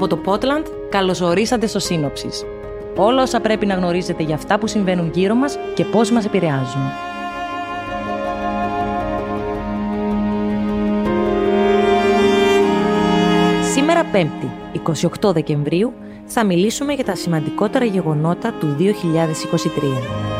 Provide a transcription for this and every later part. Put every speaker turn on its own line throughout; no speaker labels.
Από το Πότλαντ, καλωσορίσατε στο Σύνοψης. Όλα όσα πρέπει να γνωρίζετε για αυτά που συμβαίνουν γύρω μας και πώς μας επηρεάζουν. Σήμερα 5η, 28 Δεκεμβρίου, θα μιλήσουμε για τα σημαντικότερα γεγονότα του 2023.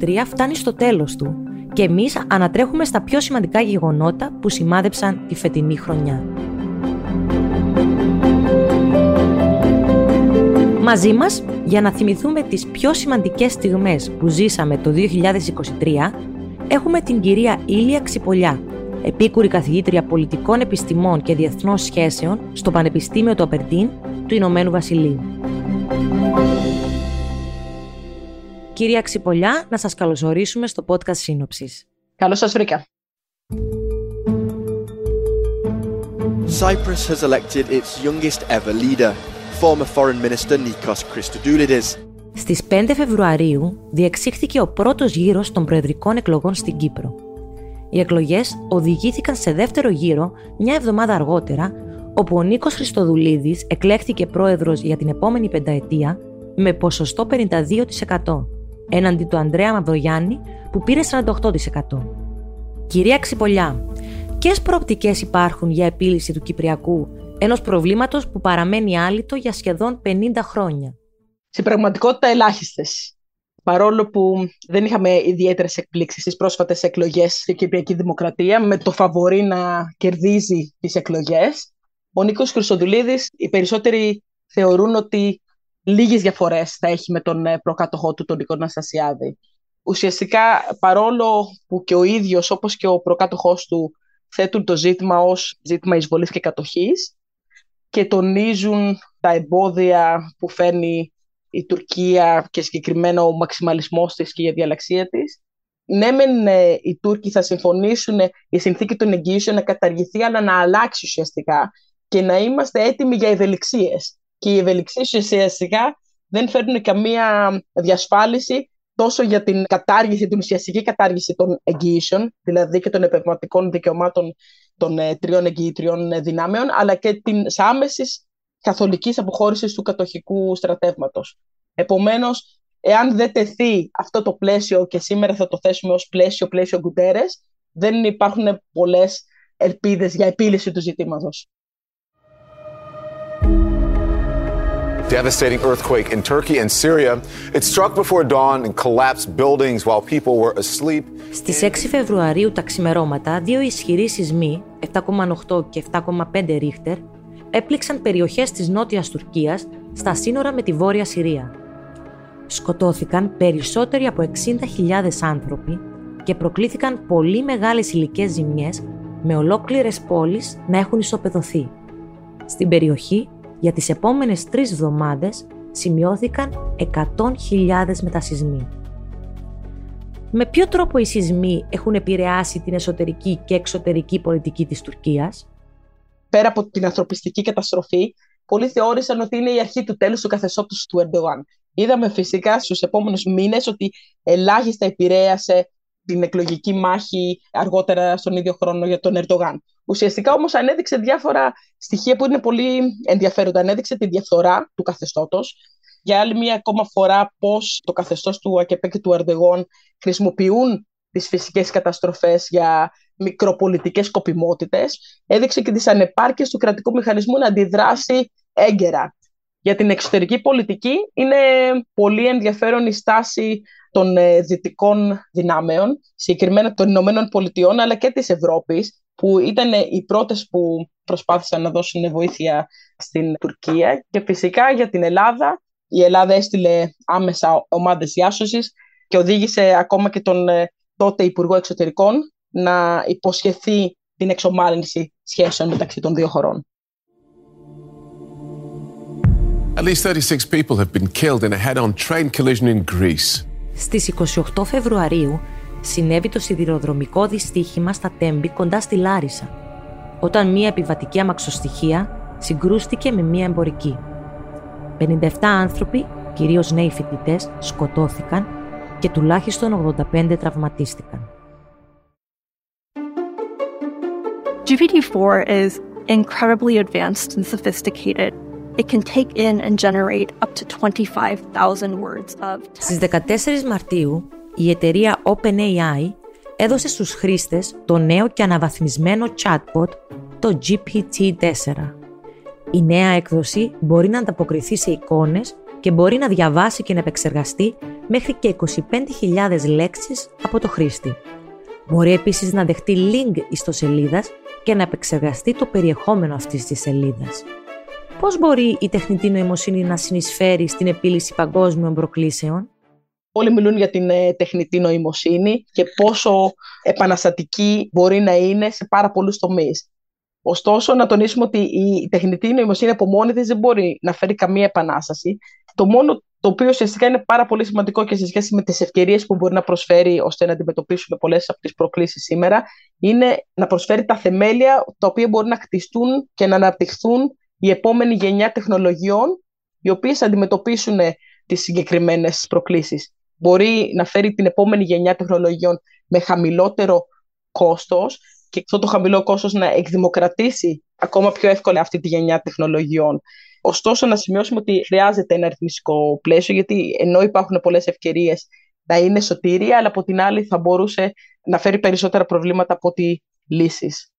2023 φτάνει στο τέλος του και εμείς ανατρέχουμε στα πιο σημαντικά γεγονότα που σημάδεψαν τη φετινή χρονιά. Μαζί μας, για να θυμηθούμε τις πιο σημαντικές στιγμές που ζήσαμε το 2023, έχουμε την κυρία Ήλια Ξυπολιά, επίκουρη καθηγήτρια πολιτικών επιστημών και διεθνών σχέσεων στο Πανεπιστήμιο του Απερτίν του Ηνωμένου Βασιλείου. Κυρία Ξυπολιά, να σας καλωσορίσουμε στο podcast Σύνοψης.
Καλώς σας βρήκα.
Cyprus has elected its youngest ever leader, former Foreign Minister Nikos Christodoulidis.
Στις 5 Φεβρουαρίου διεξήχθηκε ο πρώτος γύρος των προεδρικών εκλογών στην Κύπρο. Οι εκλογές οδηγήθηκαν σε δεύτερο γύρο μια εβδομάδα αργότερα, όπου ο Νίκος Χριστοδουλίδης εκλέχθηκε πρόεδρος για την επόμενη πενταετία με ποσοστό 52% έναντι του Ανδρέα Μαυρογιάννη που πήρε 48%. Κυρία Ξυπολιά, ποιες προοπτικές υπάρχουν για επίλυση του Κυπριακού, ενός προβλήματος που παραμένει άλυτο για σχεδόν 50 χρόνια;
Στην πραγματικότητα ελάχιστες. Παρόλο που δεν είχαμε ιδιαίτερες εκπλήξεις στις πρόσφατες εκλογές στην Κυπριακή Δημοκρατία, με το φαβορή να κερδίζει τις εκλογές, ο Νίκος Χρυσοδουλίδης, οι περισσότεροι θεωρούν ότι λίγες διαφορές θα έχει με τον ε, προκάτοχό του, τον Νίκο Αναστασιάδη. Ουσιαστικά, παρόλο που και ο ίδιος, όπως και ο προκάτοχός του, θέτουν το ζήτημα ως ζήτημα εισβολής και κατοχής και τονίζουν τα εμπόδια που φέρνει η Τουρκία και συγκεκριμένα ο μαξιμαλισμός της και η διαλαξία της. Ναι, μεν ε, οι Τούρκοι θα συμφωνήσουν η συνθήκη των εγγύσεων να καταργηθεί, αλλά να αλλάξει ουσιαστικά και να είμαστε έτοιμοι για ευελιξίες και οι ευελιξίες ουσιαστικά δεν φέρνουν καμία διασφάλιση τόσο για την κατάργηση, την ουσιαστική κατάργηση των εγγύησεων, δηλαδή και των επαγγελματικών δικαιωμάτων των ε, τριών εγγυητριών ε, δυνάμεων, αλλά και την άμεσης καθολικής αποχώρησης του κατοχικού στρατεύματος. Επομένως, εάν δεν τεθεί αυτό το πλαίσιο και σήμερα θα το θέσουμε ως πλαίσιο, πλαίσιο Γκουτέρε, δεν υπάρχουν πολλές ελπίδες για επίλυση του ζητήματος.
Devastating earthquake in Turkey and Syria. It struck before dawn and collapsed buildings while people were asleep.
Στις 6 Φεβρουαρίου τα ξημερώματα, δύο ισχυροί σεισμοί, 7,8 και 7,5 ρίχτερ, έπληξαν περιοχές της νότιας Τουρκίας στα σύνορα με τη βόρεια Συρία. Σκοτώθηκαν περισσότεροι από 60.000 άνθρωποι και προκλήθηκαν πολύ μεγάλες υλικές ζημιές με ολόκληρες πόλεις να έχουν ισοπεδωθεί. Στην περιοχή για τις επόμενες τρεις εβδομάδες σημειώθηκαν 100.000 μετασυσμοί. Με ποιο τρόπο οι σεισμοί έχουν επηρεάσει την εσωτερική και εξωτερική πολιτική της Τουρκίας;
Πέρα από την ανθρωπιστική καταστροφή, πολλοί θεώρησαν ότι είναι η αρχή του τέλους του καθεστώτος του Ερντογάν. Είδαμε φυσικά στους επόμενους μήνες ότι ελάχιστα επηρέασε την εκλογική μάχη αργότερα στον ίδιο χρόνο για τον Ερντογάν. Ουσιαστικά όμως ανέδειξε διάφορα στοιχεία που είναι πολύ ενδιαφέροντα. Ανέδειξε τη διαφθορά του καθεστώτος, για άλλη μία ακόμα φορά πώς το καθεστώς του ΑΚΕΠΕ και του Ερντογάν χρησιμοποιούν τις φυσικές καταστροφές για μικροπολιτικές σκοπιμότητες. Έδειξε και τις ανεπάρκειες του κρατικού μηχανισμού να αντιδράσει έγκαιρα. Για την εξωτερική πολιτική είναι πολύ ενδιαφέρον η στάση των ε, δυτικών δυνάμεων, συγκεκριμένα των Ηνωμένων Πολιτειών, αλλά και της Ευρώπης, που ήταν οι πρώτες που προσπάθησαν να δώσουν βοήθεια στην Τουρκία. Και φυσικά για την Ελλάδα, η Ελλάδα έστειλε άμεσα ομάδες διάσωσης και οδήγησε ακόμα και τον ε, τότε Υπουργό Εξωτερικών να υποσχεθεί την εξομάλυνση σχέσεων μεταξύ των δύο χωρών.
At least 36 people have been killed in a head-on train collision in Greece.
Στις 28 Φεβρουαρίου συνέβη το σιδηροδρομικό δυστύχημα στα Τέμπη κοντά στη Λάρισα, όταν μία επιβατική αμαξοστοιχεία συγκρούστηκε με μία εμπορική. 57 άνθρωποι κυρίως νέοι φοιτητές, σκοτώθηκαν και τουλάχιστον 85 τραυματίστηκαν.
GPT-4 is incredibly advanced and sophisticated. It can take in and generate up to 25,000 words of text.
Στις 14 Μαρτίου, η εταιρεία OpenAI έδωσε στους χρήστες το νέο και αναβαθμισμένο chatbot, το GPT-4. Η νέα έκδοση μπορεί να ανταποκριθεί σε εικόνες και μπορεί να διαβάσει και να επεξεργαστεί μέχρι και 25.000 λέξεις από το χρήστη. Μπορεί επίσης να δεχτεί link ιστοσελίδας και να επεξεργαστεί το περιεχόμενο αυτής της σελίδας. Πώς μπορεί η τεχνητή νοημοσύνη να συνεισφέρει στην επίλυση παγκόσμιων προκλήσεων;
Όλοι μιλούν για την ε, τεχνητή νοημοσύνη και πόσο επαναστατική μπορεί να είναι σε πάρα πολλούς τομείς. Ωστόσο, να τονίσουμε ότι η τεχνητή νοημοσύνη από μόνη της δεν μπορεί να φέρει καμία επανάσταση. Το μόνο το οποίο ουσιαστικά είναι πάρα πολύ σημαντικό και σε σχέση με τις ευκαιρίες που μπορεί να προσφέρει ώστε να αντιμετωπίσουμε πολλές από τις προκλήσεις σήμερα, είναι να προσφέρει τα θεμέλια τα οποία μπορεί να χτιστούν και να αναπτυχθούν η επόμενη γενιά τεχνολογιών, οι οποίες θα αντιμετωπίσουν τις συγκεκριμένες προκλήσεις. Μπορεί να φέρει την επόμενη γενιά τεχνολογιών με χαμηλότερο κόστος και αυτό το χαμηλό κόστος να εκδημοκρατήσει ακόμα πιο εύκολα αυτή τη γενιά τεχνολογιών. Ωστόσο, να σημειώσουμε ότι χρειάζεται ένα αριθμιστικό πλαίσιο, γιατί ενώ υπάρχουν πολλές ευκαιρίες να είναι σωτήρια, αλλά από την άλλη θα μπορούσε να φέρει περισσότερα προβλήματα από ότι λύσεις.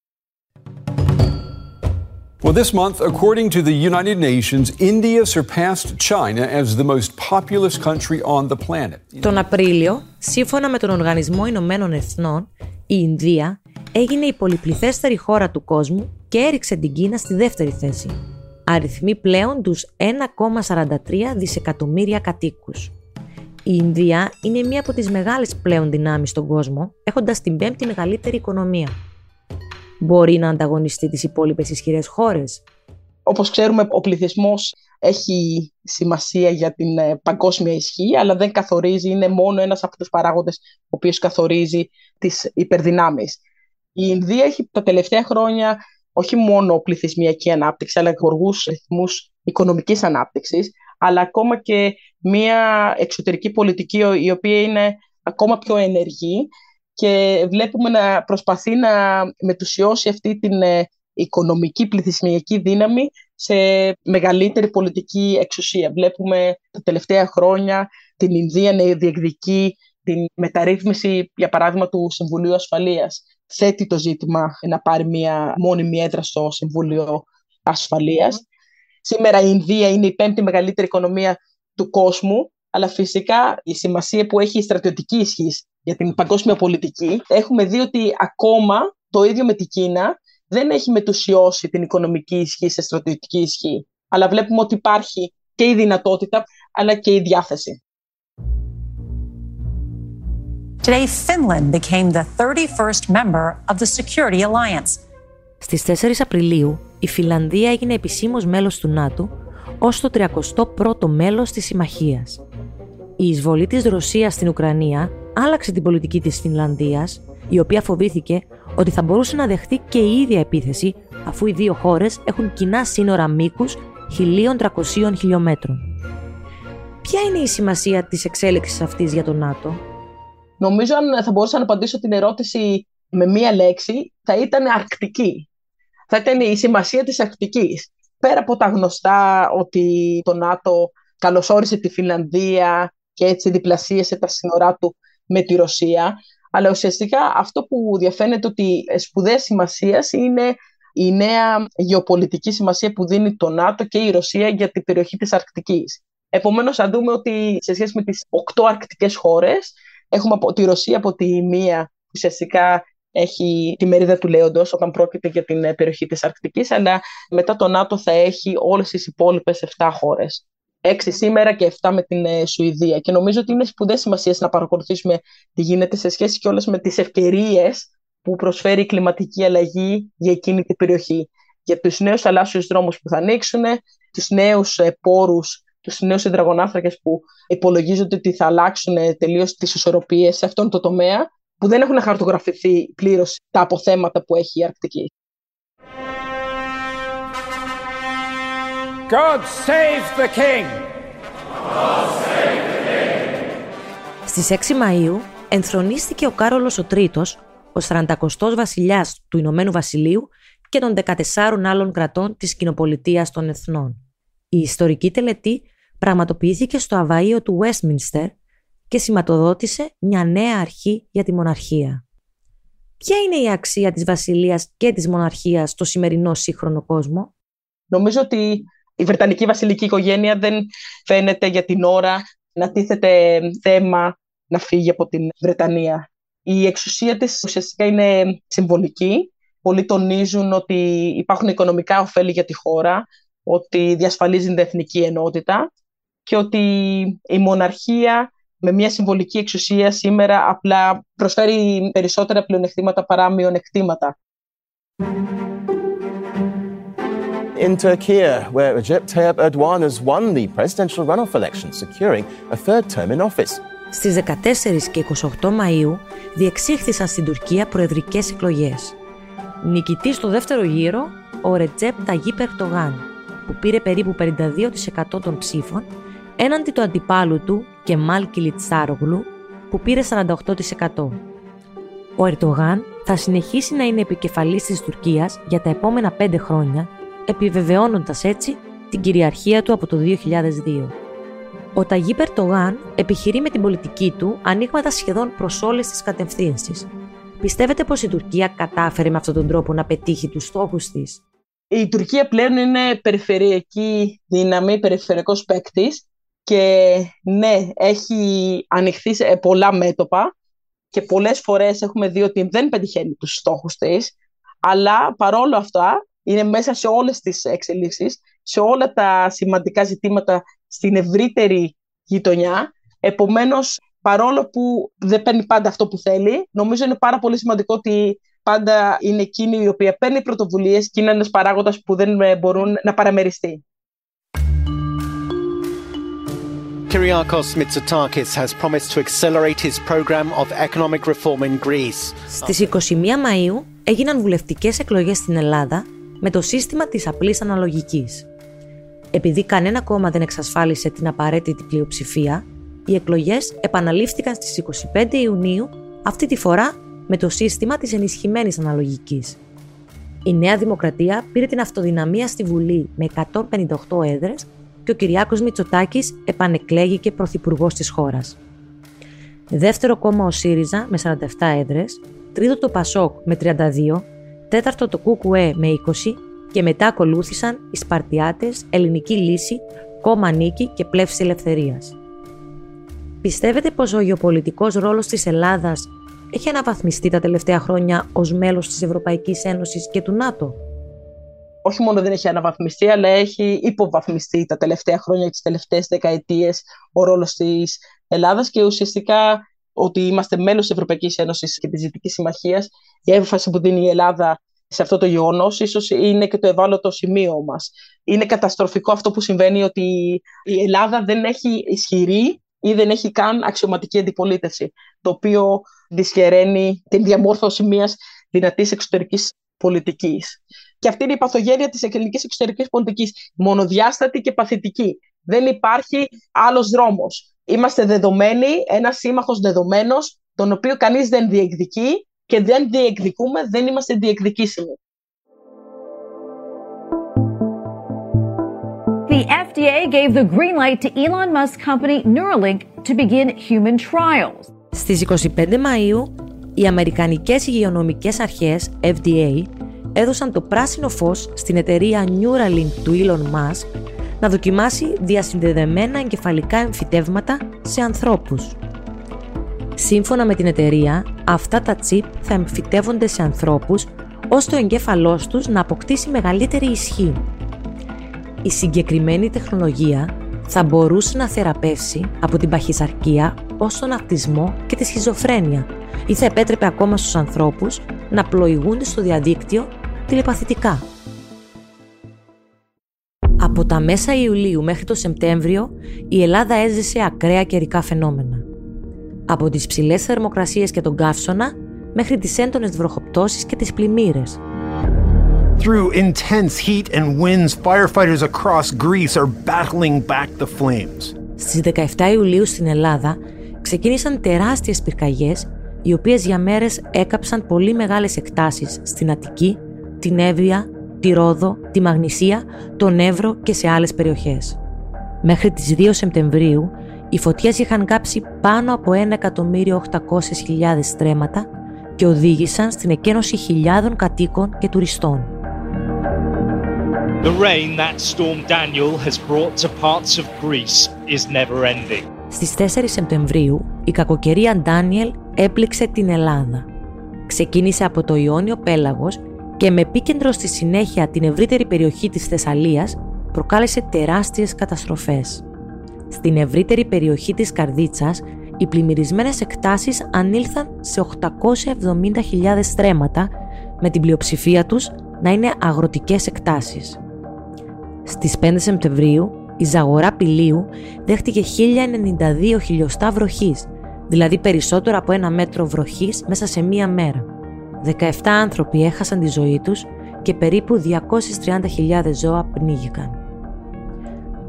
Well, this month, according to the United Nations, India surpassed China as the most populous country on the planet.
Τον Απρίλιο, σύμφωνα με τον Οργανισμό Ηνωμένων Εθνών, η Ινδία έγινε η πολυπληθέστερη χώρα του κόσμου και έριξε την Κίνα στη δεύτερη θέση αριθμεί πλέον τους 1,43 δισεκατομμύρια κατοίκους. Η Ινδία είναι μία από τις μεγάλες πλέον δυνάμεις στον κόσμο, έχοντας την πέμπτη μεγαλύτερη οικονομία. Μπορεί να ανταγωνιστεί τις υπόλοιπες ισχυρές χώρες;
Όπως ξέρουμε, ο πληθυσμός έχει σημασία για την ε, παγκόσμια ισχύ, αλλά δεν καθορίζει, είναι μόνο ένας από τους παράγοντες ο οποίος καθορίζει τις υπερδυνάμεις. Η Ινδία έχει τα τελευταία χρόνια όχι μόνο πληθυσμιακή ανάπτυξη, αλλά γοργούς ρυθμούς οικονομικής ανάπτυξης, αλλά ακόμα και μια εξωτερική πολιτική η οποία είναι ακόμα πιο ενεργή και βλέπουμε να προσπαθεί να μετουσιώσει αυτή την ε, οικονομική πληθυσμιακή δύναμη σε μεγαλύτερη πολιτική εξουσία. Βλέπουμε τα τελευταία χρόνια την Ινδία να διεκδικεί την μεταρρύθμιση, για παράδειγμα, του Συμβουλίου Ασφαλείας θέτει το ζήτημα να πάρει μια μόνιμη έδρα στο Συμβούλιο Ασφαλείας. Σήμερα η Ινδία είναι η πέμπτη μεγαλύτερη οικονομία του κόσμου, αλλά φυσικά η σημασία που έχει η στρατιωτική ισχύ για την παγκόσμια πολιτική, έχουμε δει ότι ακόμα το ίδιο με την Κίνα δεν έχει μετουσιώσει την οικονομική ισχύ σε στρατιωτική ισχύ. Αλλά βλέπουμε ότι υπάρχει και η δυνατότητα, αλλά και η διάθεση.
Today, Finland became the 31st member of the Security Alliance.
Στις 4 Απριλίου, η Φιλανδία έγινε επισήμως μέλος του ΝΑΤΟ ως το 31ο μέλος της συμμαχίας. Η εισβολή της Ρωσίας στην Ουκρανία άλλαξε την πολιτική της Φινλανδίας, η οποία φοβήθηκε ότι θα μπορούσε να δεχτεί και η ίδια επίθεση, αφού οι δύο χώρες έχουν κοινά σύνορα μήκους 1.300 χιλιόμετρων. Ποια είναι η σημασία της εξέλιξης αυτής για το ΝΑΤΟ;
Νομίζω αν θα μπορούσα να απαντήσω την ερώτηση με μία λέξη, θα ήταν αρκτική. Θα ήταν η σημασία της αρκτικής. Πέρα από τα γνωστά ότι το ΝΑΤΟ καλωσόρισε τη Φιλανδία και έτσι διπλασίασε τα σύνορά του με τη Ρωσία, αλλά ουσιαστικά αυτό που διαφαίνεται ότι σπουδαία σημασία είναι η νέα γεωπολιτική σημασία που δίνει το ΝΑΤΟ και η Ρωσία για την περιοχή της Αρκτικής. Επομένως, θα δούμε ότι σε σχέση με τις οκτώ αρκτικές χώρες, Έχουμε από τη Ρωσία από τη μία που ουσιαστικά έχει τη μερίδα του λέοντος όταν πρόκειται για την ε, περιοχή της Αρκτικής, αλλά μετά το ΝΑΤΟ θα έχει όλες τις υπόλοιπες 7 χώρες. 6 σήμερα και 7 με την ε, Σουηδία. Και νομίζω ότι είναι σπουδαία σημασία να παρακολουθήσουμε τι γίνεται σε σχέση και όλες με τις ευκαιρίες που προσφέρει η κλιματική αλλαγή για εκείνη την περιοχή. Για τους νέους θαλάσσιους δρόμους που θα ανοίξουν, τους νέους ε, πόρους τους νέους υδραγονάθρακες που υπολογίζονται ότι θα αλλάξουν τελείως τις ισορροπίες σε αυτόν τον τομέα που δεν έχουν χαρτογραφηθεί πλήρως τα αποθέματα που έχει η Αρκτική.
God save the King!
Στις 6 Μαΐου ενθρονίστηκε ο Κάρολος ο Τρίτος, ο 40ος βασιλιάς του Ηνωμένου Βασιλείου και των 14 άλλων κρατών της Κοινοπολιτείας των Εθνών. Η ιστορική τελετή πραγματοποιήθηκε στο Αβαΐο του Westminster και σηματοδότησε μια νέα αρχή για τη μοναρχία. Ποια είναι η αξία της βασιλείας και της μοναρχίας στο σημερινό σύγχρονο κόσμο;
Νομίζω ότι η Βρετανική βασιλική οικογένεια δεν φαίνεται για την ώρα να τίθεται θέμα να φύγει από την Βρετανία. Η εξουσία της ουσιαστικά είναι συμβολική. Πολλοί τονίζουν ότι υπάρχουν οικονομικά ωφέλη για τη χώρα, ότι διασφαλίζει την εθνική ενότητα και ότι η μοναρχία με μια συμβολική εξουσία σήμερα απλά προσφέρει περισσότερα πλεονεκτήματα παρά μειονεκτήματα.
In Turkey, where Recep Tayyip Erdogan has won the presidential runoff election, securing a third term in office.
Στις 14 και 28 Μαΐου διεξήχθησαν στην Τουρκία προεδρικές εκλογές. Νικητής στο δεύτερο γύρο, ο Ρετζέπ Ταγί Περτογάν, που πήρε περίπου 52% των ψήφων, έναντι του αντιπάλου του, Κεμάλ Κιλιτσάρογλου, που πήρε 48%. Ο Ερτογάν θα συνεχίσει να είναι επικεφαλής της Τουρκίας για τα επόμενα πέντε χρόνια, επιβεβαιώνοντας έτσι την κυριαρχία του από το 2002. Ο Ταγί Περτογάν επιχειρεί με την πολιτική του ανοίγματα σχεδόν προς όλες τις κατευθύνσεις. Πιστεύετε πως η Τουρκία κατάφερε με αυτόν τον τρόπο να πετύχει τους στόχους της;
Η Τουρκία πλέον είναι περιφερειακή δύναμη, περιφερειακός παίκτης και ναι, έχει ανοιχθεί σε πολλά μέτωπα και πολλές φορές έχουμε δει ότι δεν πετυχαίνει τους στόχους της, αλλά παρόλο αυτά είναι μέσα σε όλες τις εξελίξεις, σε όλα τα σημαντικά ζητήματα στην ευρύτερη γειτονιά. Επομένως, παρόλο που δεν παίρνει πάντα αυτό που θέλει, νομίζω είναι πάρα πολύ σημαντικό ότι πάντα είναι εκείνη η οποία παίρνει πρωτοβουλίες και είναι ένας παράγοντας που δεν μπορούν να παραμεριστεί.
Kyriakos Mitsotakis has promised to accelerate his program of economic reform in Greece.
Στις 21 Μαΐου έγιναν βουλευτικές εκλογές στην Ελλάδα με το σύστημα της απλής αναλογικής. Επειδή κανένα κόμμα δεν εξασφάλισε την απαραίτητη πλειοψηφία, οι εκλογές επαναλήφθηκαν στις 25 Ιουνίου, αυτή τη φορά με το σύστημα της ενισχυμένης αναλογικής. Η Νέα Δημοκρατία πήρε την αυτοδυναμία στη Βουλή με 158 έδρες και ο Κυριάκος Μητσοτάκης επανεκλέγηκε πρωθυπουργός της χώρας. Δεύτερο κόμμα ο ΣΥΡΙΖΑ με 47 έδρες, τρίτο το ΠΑΣΟΚ με 32, τέταρτο το ΚΚΕ με 20 και μετά ακολούθησαν οι Σπαρτιάτες, Ελληνική Λύση, Κόμμα Νίκη και Πλεύση Ελευθερίας. Πιστεύετε πως ο γεωπολιτικός ρόλος της Ελλάδας έχει αναβαθμιστεί τα τελευταία χρόνια ως μέλος της Ευρωπαϊκής Ένωσης και του ΝΑΤΟ;
όχι μόνο δεν έχει αναβαθμιστεί, αλλά έχει υποβαθμιστεί τα τελευταία χρόνια και τις τελευταίες δεκαετίες ο ρόλος της Ελλάδας και ουσιαστικά ότι είμαστε μέλος της Ευρωπαϊκής Ένωσης και της Δυτικής Συμμαχίας, η έμφαση που δίνει η Ελλάδα σε αυτό το γεγονός, ίσως είναι και το ευάλωτο σημείο μας. Είναι καταστροφικό αυτό που συμβαίνει ότι η Ελλάδα δεν έχει ισχυρή ή δεν έχει καν αξιωματική αντιπολίτευση, το οποίο δυσχεραίνει την διαμόρφωση μιας δυνατής εξωτερικής πολιτικής. Και αυτή είναι η παθογένεια της ελληνικής εξωτερικής πολιτικής. Μονοδιάστατη και παθητική. Δεν υπάρχει άλλος δρόμος. Είμαστε δεδομένοι, ένας σύμμαχος δεδομένος, τον οποίο κανείς δεν διεκδικεί και δεν διεκδικούμε, δεν είμαστε διεκδικήσιμοι.
The FDA gave the green light to Elon Musk company Neuralink to begin human trials.
Στις 25 Μαΐου, οι Αμερικανικές Υγειονομικές Αρχές, FDA, έδωσαν το πράσινο φως στην εταιρεία Neuralink του Elon Musk να δοκιμάσει διασυνδεδεμένα εγκεφαλικά εμφυτεύματα σε ανθρώπους. Σύμφωνα με την εταιρεία, αυτά τα τσίπ θα εμφυτεύονται σε ανθρώπους ώστε ο εγκέφαλός τους να αποκτήσει μεγαλύτερη ισχύ. Η συγκεκριμένη τεχνολογία θα μπορούσε να θεραπεύσει από την παχυσαρκία ως τον αυτισμό και τη σχιζοφρένεια ή θα επέτρεπε ακόμα στους ανθρώπους να πλοηγούνται στο διαδίκτυο τηλεπαθητικά. Από τα μέσα Ιουλίου μέχρι το Σεπτέμβριο, η Ελλάδα έζησε ακραία καιρικά φαινόμενα από τις ψηλές θερμοκρασίες και τον καύσωνα μέχρι τις έντονες βροχοπτώσεις και τις πλημμύρες.
Through intense heat and winds, firefighters across Greece are battling back the flames.
Στις 17 Ιουλίου στην Ελλάδα ξεκίνησαν τεράστιες πυρκαγιές οι οποίες για μέρες έκαψαν πολύ μεγάλες εκτάσεις στην Αττική, την Εύβοια, τη Ρόδο, τη Μαγνησία, τον Εύρο και σε άλλες περιοχές. Μέχρι τις 2 Σεπτεμβρίου οι φωτιές είχαν κάψει πάνω από 1.800.000 στρέμματα και οδήγησαν στην εκένωση χιλιάδων κατοίκων και τουριστών.
The rain that storm Daniel has brought to parts of Greece is never ending.
Στις 4 Σεπτεμβρίου, η κακοκαιρία Ντάνιελ έπληξε την Ελλάδα. Ξεκίνησε από το Ιόνιο Πέλαγος και με επίκεντρο στη συνέχεια την ευρύτερη περιοχή της Θεσσαλίας προκάλεσε τεράστιες καταστροφές. Στην ευρύτερη περιοχή της Καρδίτσας, οι πλημμυρισμένες εκτάσεις ανήλθαν σε 870.000 στρέμματα, με την πλειοψηφία τους να είναι αγροτικές εκτάσεις. Στις 5 Σεπτεμβρίου, η Ζαγορά Πηλίου δέχτηκε 1092 χιλιοστά βροχής, δηλαδή περισσότερο από ένα μέτρο βροχής μέσα σε μία μέρα. 17 άνθρωποι έχασαν τη ζωή τους και περίπου 230.000 ζώα πνίγηκαν.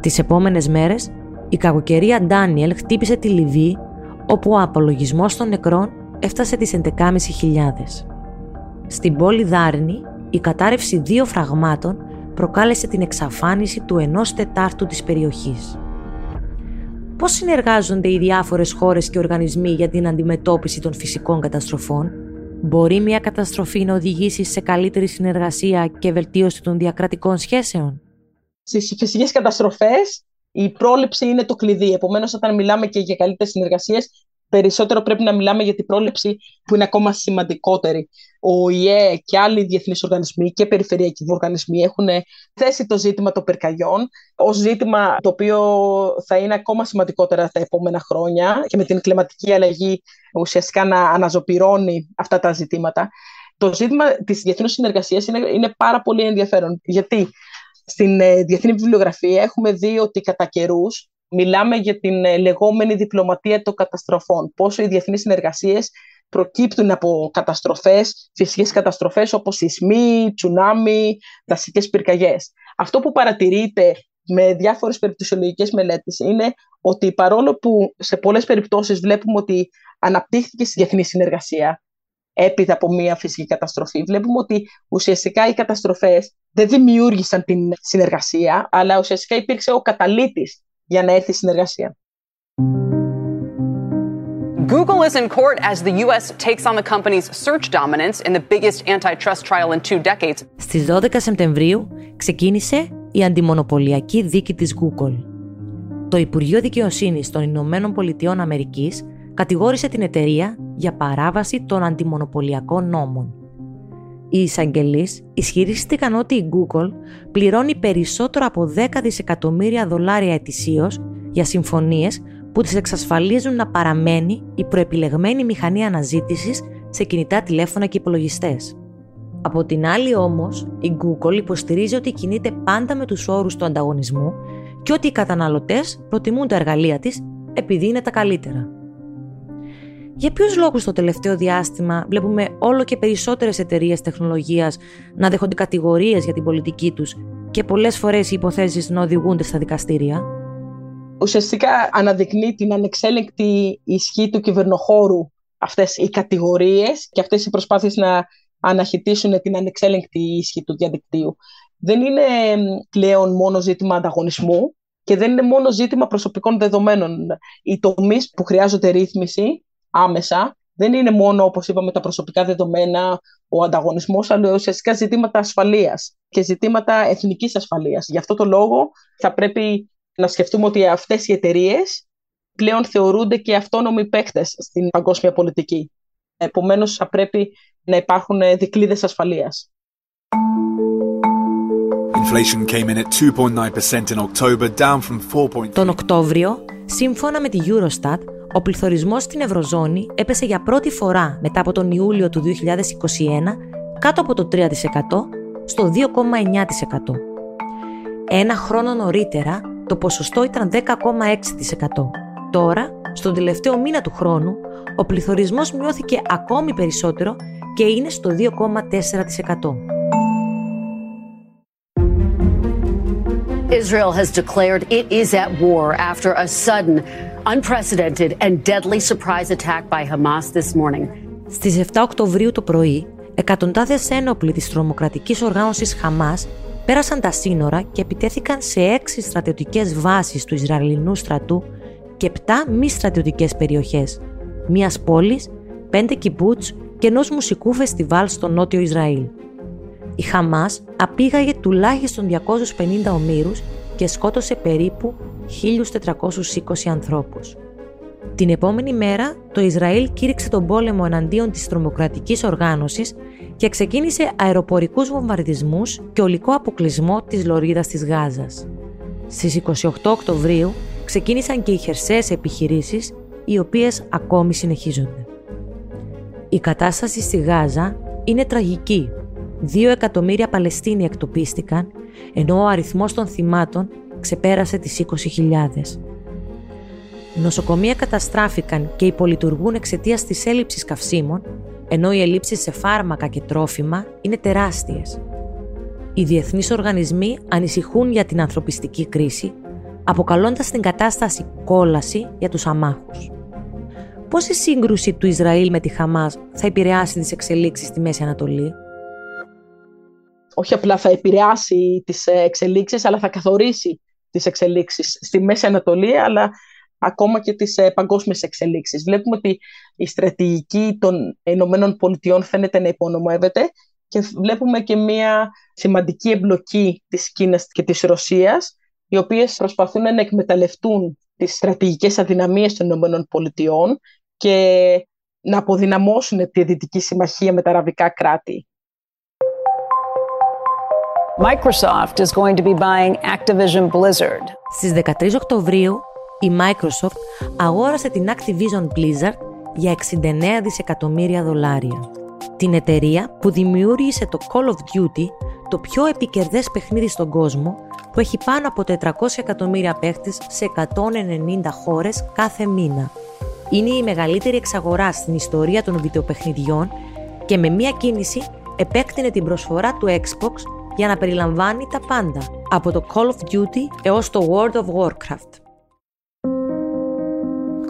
Τις επόμενες μέρες, η κακοκαιρία Ντάνιελ χτύπησε τη Λιβύη, όπου ο απολογισμός των νεκρών έφτασε τις 11.500. Στην πόλη Δάρνη, η κατάρρευση δύο φραγμάτων προκάλεσε την εξαφάνιση του ενός τετάρτου της περιοχής. Πώς συνεργάζονται οι διάφορες χώρες και οργανισμοί για την αντιμετώπιση των φυσικών καταστροφών; Μπορεί μια καταστροφή να οδηγήσει σε καλύτερη συνεργασία και βελτίωση των διακρατικών σχέσεων;
Στις φυσικές καταστροφές η πρόληψη είναι το κλειδί. Επομένως, όταν μιλάμε και για καλύτερες συνεργασίες, περισσότερο πρέπει να μιλάμε για την πρόληψη που είναι ακόμα σημαντικότερη. Ο ΙΕ και άλλοι διεθνείς οργανισμοί και περιφερειακοί οργανισμοί έχουν θέσει το ζήτημα των πυρκαγιών ως ζήτημα το οποίο θα είναι ακόμα σημαντικότερα τα επόμενα χρόνια και με την κλιματική αλλαγή ουσιαστικά να αναζωπυρώνει αυτά τα ζητήματα. Το ζήτημα της διεθνούς συνεργασίας είναι, είναι πάρα πολύ ενδιαφέρον. Γιατί στην ε, διεθνή βιβλιογραφία έχουμε δει ότι κατά καιρούς μιλάμε για την ε, λεγόμενη διπλωματία των καταστροφών. Πόσο οι διεθνείς συνεργασίες προκύπτουν από καταστροφές, φυσικές καταστροφές όπως σεισμοί, τσουνάμι, δασικές πυρκαγιές. Αυτό που παρατηρείται με διάφορες περιπτωσιολογικές μελέτες είναι ότι παρόλο που σε πολλές περιπτώσεις βλέπουμε ότι αναπτύχθηκε στη διεθνή συνεργασία έπειτα από μια φυσική καταστροφή, βλέπουμε ότι ουσιαστικά οι καταστροφές δεν δημιούργησαν την συνεργασία, αλλά ουσιαστικά υπήρξε ο καταλήτης για να έρθει η συνεργασία.
Google is in court as the US takes on the company's search dominance in the biggest antitrust trial in two decades.
Στις 12 Σεπτεμβρίου ξεκίνησε η αντιμονοπολιακή δίκη της Google. Το Υπουργείο Δικαιοσύνης των Ηνωμένων Πολιτειών Αμερικής κατηγόρησε την εταιρεία για παράβαση των αντιμονοπολιακών νόμων. Οι εισαγγελείς ισχυρίστηκαν ότι η Google πληρώνει περισσότερο από 10 δισεκατομμύρια δολάρια ετησίως για συμφωνίες που τις εξασφαλίζουν να παραμένει η προεπιλεγμένη μηχανή αναζήτησης σε κινητά τηλέφωνα και υπολογιστές. Από την άλλη όμως, η Google υποστηρίζει ότι κινείται πάντα με τους όρους του ανταγωνισμού και ότι οι καταναλωτές προτιμούν τα εργαλεία της επειδή είναι τα καλύτερα. Για ποιους λόγους το τελευταίο διάστημα βλέπουμε όλο και περισσότερες εταιρείες τεχνολογίας να δέχονται κατηγορίες για την πολιτική τους και πολλές φορές οι υποθέσεις να οδηγούνται στα δικαστήρια;
Ουσιαστικά αναδεικνύει την ανεξέλεγκτη ισχύ του κυβερνοχώρου αυτές οι κατηγορίες και αυτές οι προσπάθειες να αναχαιτήσουν την ανεξέλεγκτη ισχύ του διαδικτύου. Δεν είναι πλέον μόνο ζήτημα ανταγωνισμού και δεν είναι μόνο ζήτημα προσωπικών δεδομένων. Οι τομείς που χρειάζονται ρύθμιση άμεσα δεν είναι μόνο, όπως είπαμε, τα προσωπικά δεδομένα, ο ανταγωνισμός, αλλά ουσιαστικά ζητήματα ασφαλείας και ζητήματα εθνικής ασφαλείας. Γι' αυτό το λόγο θα πρέπει να σκεφτούμε ότι αυτές οι εταιρείες πλέον θεωρούνται και αυτόνομοι παίκτες στην παγκόσμια πολιτική. Επομένως, θα πρέπει να υπάρχουν δικλείδες ασφαλείας.
Inflation came in at 2.9% in October, down from 4.
Τον Οκτώβριο, σύμφωνα με τη Eurostat, ο πληθωρισμός στην Ευρωζώνη έπεσε για πρώτη φορά μετά από τον Ιούλιο του 2021 κάτω από το 3% στο 2,9%. Ένα χρόνο νωρίτερα το ποσοστό ήταν 10,6%. Τώρα, στον τελευταίο μήνα του χρόνου, ο πληθωρισμός μειώθηκε ακόμη περισσότερο και είναι στο 2,4%.
Israel has declared it is at war after a sudden, unprecedented and deadly surprise attack by Hamas this morning.
Στις 7 Οκτωβρίου το πρωί, εκατοντάδες ένοπλοι της τρομοκρατικής οργάνωσης Χαμάς πέρασαν τα σύνορα και επιτέθηκαν σε έξι στρατιωτικές βάσεις του Ισραηλινού στρατού και 7 μη στρατιωτικές περιοχές, μίας πόλης, πέντε κιμπούτς και ενός μουσικού φεστιβάλ στο νότιο Ισραήλ. Η Χαμάς απήγαγε τουλάχιστον 250 ομήρους και σκότωσε περίπου 1.420 ανθρώπους. Την επόμενη μέρα, το Ισραήλ κήρυξε τον πόλεμο εναντίον της τρομοκρατικής οργάνωσης και ξεκίνησε αεροπορικούς βομβαρδισμούς και ολικό αποκλεισμό της λωρίδας της Γάζας. Στις 28 Οκτωβρίου ξεκίνησαν και οι χερσαίες επιχειρήσεις, οι οποίες ακόμη συνεχίζονται. Η κατάσταση στη Γάζα είναι τραγική. Δύο εκατομμύρια Παλαιστίνοι εκτοπίστηκαν, ενώ ο αριθμός των θυμάτων ξεπέρασε τις 20.000. Νοσοκομεία καταστράφηκαν και υπολειτουργούν εξαιτίας της έλλειψης καυσίμων, ενώ οι ελλείψεις σε φάρμακα και τρόφιμα είναι τεράστιες. Οι διεθνείς οργανισμοί ανησυχούν για την ανθρωπιστική κρίση, αποκαλώντας την κατάσταση κόλαση για τους αμάχους. Πώς η σύγκρουση του Ισραήλ με τη Χαμάς θα επηρεάσει τις εξελίξεις στη Μέση Ανατολή;
Όχι απλά θα επηρεάσει τις εξελίξεις, αλλά θα καθορίσει τις εξελίξεις στη Μέση Ανατολή, αλλά ακόμα και τις ε, παγκόσμιες εξελίξεις. Βλέπουμε ότι η στρατηγική των Ηνωμένων Πολιτειών φαίνεται να υπονομεύεται και βλέπουμε και μια σημαντική εμπλοκή της Κίνας και της Ρωσίας, οι οποίες προσπαθούν να εκμεταλλευτούν τις στρατηγικές αδυναμίες των Ηνωμένων Πολιτειών και να αποδυναμώσουν τη Δυτική Συμμαχία με τα αραβικά κράτη.
Microsoft is going to be buying Activision Blizzard.
Στις 13 Οκτωβρίου, η Microsoft αγόρασε την Activision Blizzard για 69 δισεκατομμύρια δολάρια. Την εταιρεία που δημιούργησε το Call of Duty, το πιο επικερδές παιχνίδι στον κόσμο, που έχει πάνω από 400 εκατομμύρια παίχτες σε 190 χώρες κάθε μήνα. Είναι η μεγαλύτερη εξαγορά στην ιστορία των βιντεοπαιχνιδιών και με μία κίνηση επέκτηνε την προσφορά του Xbox για να περιλαμβάνει τα πάντα, από το Call of Duty έως το World of Warcraft.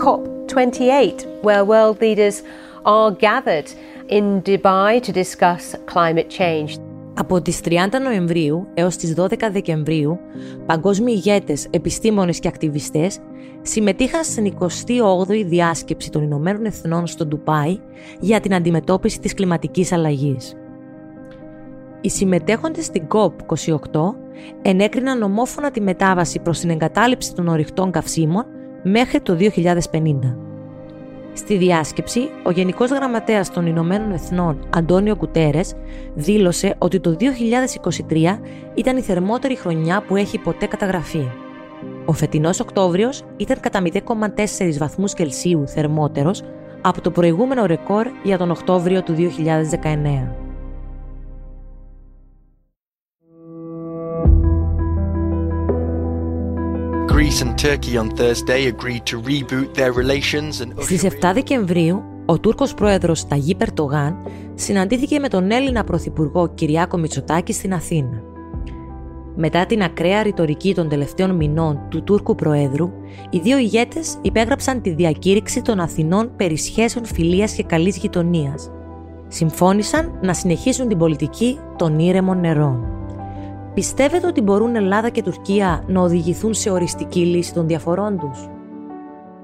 COP28, where world leaders are gathered in Dubai to discuss climate change.
Από τις 30 Νοεμβρίου έως τις 12 Δεκεμβρίου, παγκόσμιοι ηγέτες, επιστήμονες και ακτιβιστές συμμετείχαν στην 28η διάσκεψη των Ηνωμένων Εθνών στο Ντουπάι για την αντιμετώπιση της κλιματικής αλλαγής. Οι συμμετέχοντες στην COP28 ενέκριναν ομόφωνα τη μετάβαση προς την εγκατάλειψη των ορυκτών καυσίμων μέχρι το 2050. Στη διάσκεψη, ο Γενικός Γραμματέας των Ηνωμένων Εθνών, Αντώνιο Κουτέρες, δήλωσε ότι το 2023 ήταν η θερμότερη χρονιά που έχει ποτέ καταγραφεί. Ο φετινός Οκτώβριος ήταν κατά 0,4 βαθμούς Κελσίου θερμότερος από το προηγούμενο ρεκόρ για τον Οκτώβριο του 2019. Στις 7 Δεκεμβρίου, ο Τούρκος πρόεδρος Ταγί Περτογάν συναντήθηκε με τον Έλληνα Πρωθυπουργό Κυριάκο Μητσοτάκη στην Αθήνα. Μετά την ακραία ρητορική των τελευταίων μηνών του Τούρκου Προέδρου, οι δύο ηγέτες υπέγραψαν τη διακήρυξη των Αθηνών περί σχέσεων φιλίας και καλής γειτονίας. Συμφώνησαν να συνεχίσουν την πολιτική των ήρεμων νερών. Πιστεύετε ότι μπορούν Ελλάδα και Τουρκία να οδηγηθούν σε οριστική λύση των διαφορών τους;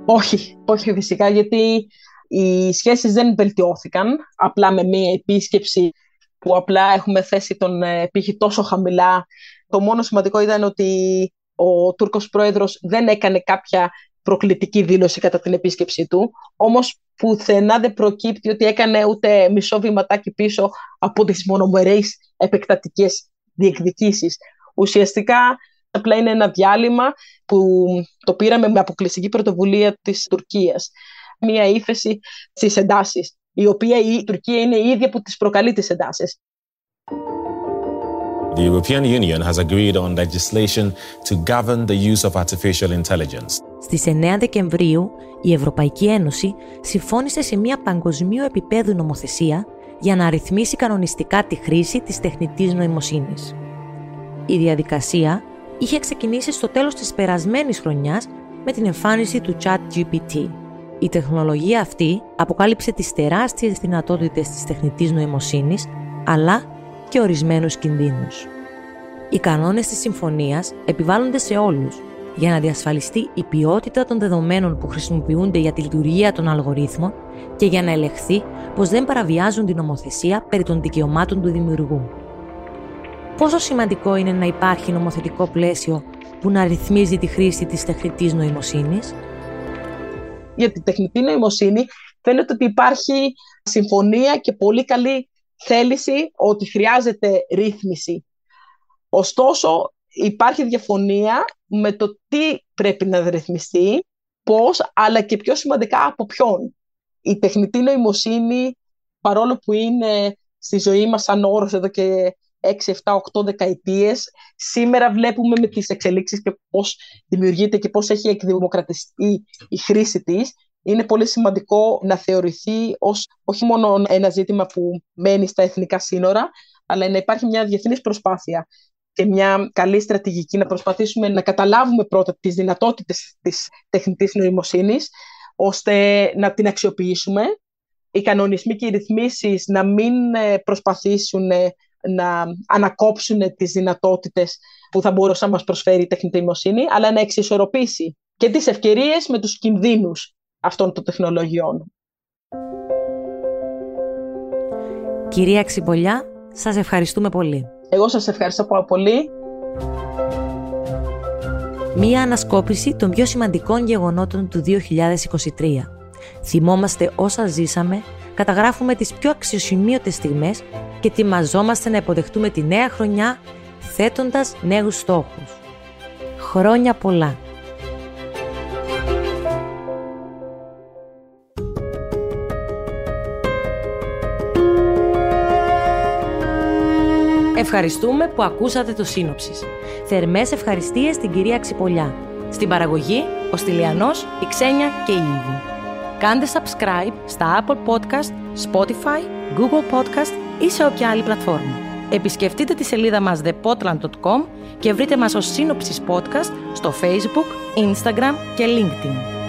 Όχι, όχι φυσικά, γιατί οι σχέσεις δεν βελτιώθηκαν απλά με μία επίσκεψη που απλά έχουμε θέσει τον ε, πύχη τόσο χαμηλά. Το μόνο σημαντικό ήταν ότι ο Τούρκος πρόεδρος δεν έκανε κάποια προκλητική δήλωση κατά την επίσκεψή του, όμως πουθενά δεν προκύπτει ότι έκανε ούτε μισό βηματάκι πίσω από τις μονομερείς επεκτατικές διεκδικήσεις. Ουσιαστικά απλά είναι ένα διάλειμμα που το πήραμε με αποκλειστική πρωτοβουλία της Τουρκίας. Μία ύφεση στις εντάσεις, η οποία η Τουρκία είναι η ίδια που τις προκαλεί τις εντάσεις.
The European Union has agreed on legislation to govern the use of artificial intelligence.
Στις 9 Δεκεμβρίου, η Ευρωπαϊκή Ένωση συμφώνησε σε μια παγκοσμίου επίπεδου νομοθεσία για να αριθμίσει κανονιστικά τη χρήση της τεχνητής νοημοσύνης. Η διαδικασία, είχε ξεκινήσει στο τέλος της περασμένης χρονιάς με την εμφάνιση του ChatGPT. Η τεχνολογία αυτή αποκάλυψε τις τεράστιες δυνατότητες της τεχνητής νοημοσύνης, αλλά και ορισμένους κινδύνους. Οι κανόνες της συμφωνίας επιβάλλονται σε όλους για να διασφαλιστεί η ποιότητα των δεδομένων που χρησιμοποιούνται για τη λειτουργία των αλγορίθμων και για να ελεγχθεί πως δεν παραβιάζουν την νομοθεσία περί των δικαιωμάτων του δημιουργού. Πόσο σημαντικό είναι να υπάρχει νομοθετικό πλαίσιο που να ρυθμίζει τη χρήση της τεχνητής νοημοσύνης;
Για τη τεχνητή νοημοσύνη φαίνεται ότι υπάρχει συμφωνία και πολύ καλή θέληση ότι χρειάζεται ρύθμιση. Ωστόσο, υπάρχει διαφωνία με το τι πρέπει να ρυθμιστεί, πώς, αλλά και πιο σημαντικά από ποιον. Η τεχνητή νοημοσύνη, παρόλο που είναι στη ζωή μας σαν όρος εδώ και 6, 7, 8 δεκαετίες, σήμερα βλέπουμε με τις εξελίξεις και πώς δημιουργείται και πώς έχει εκδημοκρατιστεί η χρήση της, είναι πολύ σημαντικό να θεωρηθεί ως όχι μόνο ένα ζήτημα που μένει στα εθνικά σύνορα, αλλά να υπάρχει μια διεθνής προσπάθεια και μια καλή στρατηγική να προσπαθήσουμε να καταλάβουμε πρώτα τις δυνατότητες της τεχνητής νοημοσύνης, ώστε να την αξιοποιήσουμε. Οι κανονισμοί και οι ρυθμίσεις να μην ε, προσπαθήσουν ε, να ανακόψουν τις δυνατότητες που θα μπορούσε να μας προσφέρει η τεχνητή νοημοσύνη, αλλά να εξισορροπήσει και τις ευκαιρίες με τους κινδύνους αυτών των τεχνολογιών.
Κυρία Ξυμπολιά, σας ευχαριστούμε πολύ.
Εγώ σας ευχαριστώ πάρα πολύ.
Μία ανασκόπηση των πιο σημαντικών γεγονότων του 2023. Θυμόμαστε όσα ζήσαμε, καταγράφουμε τις πιο αξιοσημείωτες στιγμές και ετοιμαζόμαστε να υποδεχτούμε τη νέα χρονιά θέτοντας νέους στόχους. Χρόνια πολλά! Ευχαριστούμε που ακούσατε το σύνοψη. Θερμές ευχαριστίες στην κυρία Ξυπολιά. Στην παραγωγή, ο Στυλιανός, η Ξένια και η Ήβη. Κάντε subscribe στα Apple Podcast, Spotify, Google Podcast ή σε όποια άλλη πλατφόρμα. Επισκεφτείτε τη σελίδα μας thepotland.com και βρείτε μας ως σύνοψης podcast στο Facebook, Instagram και LinkedIn.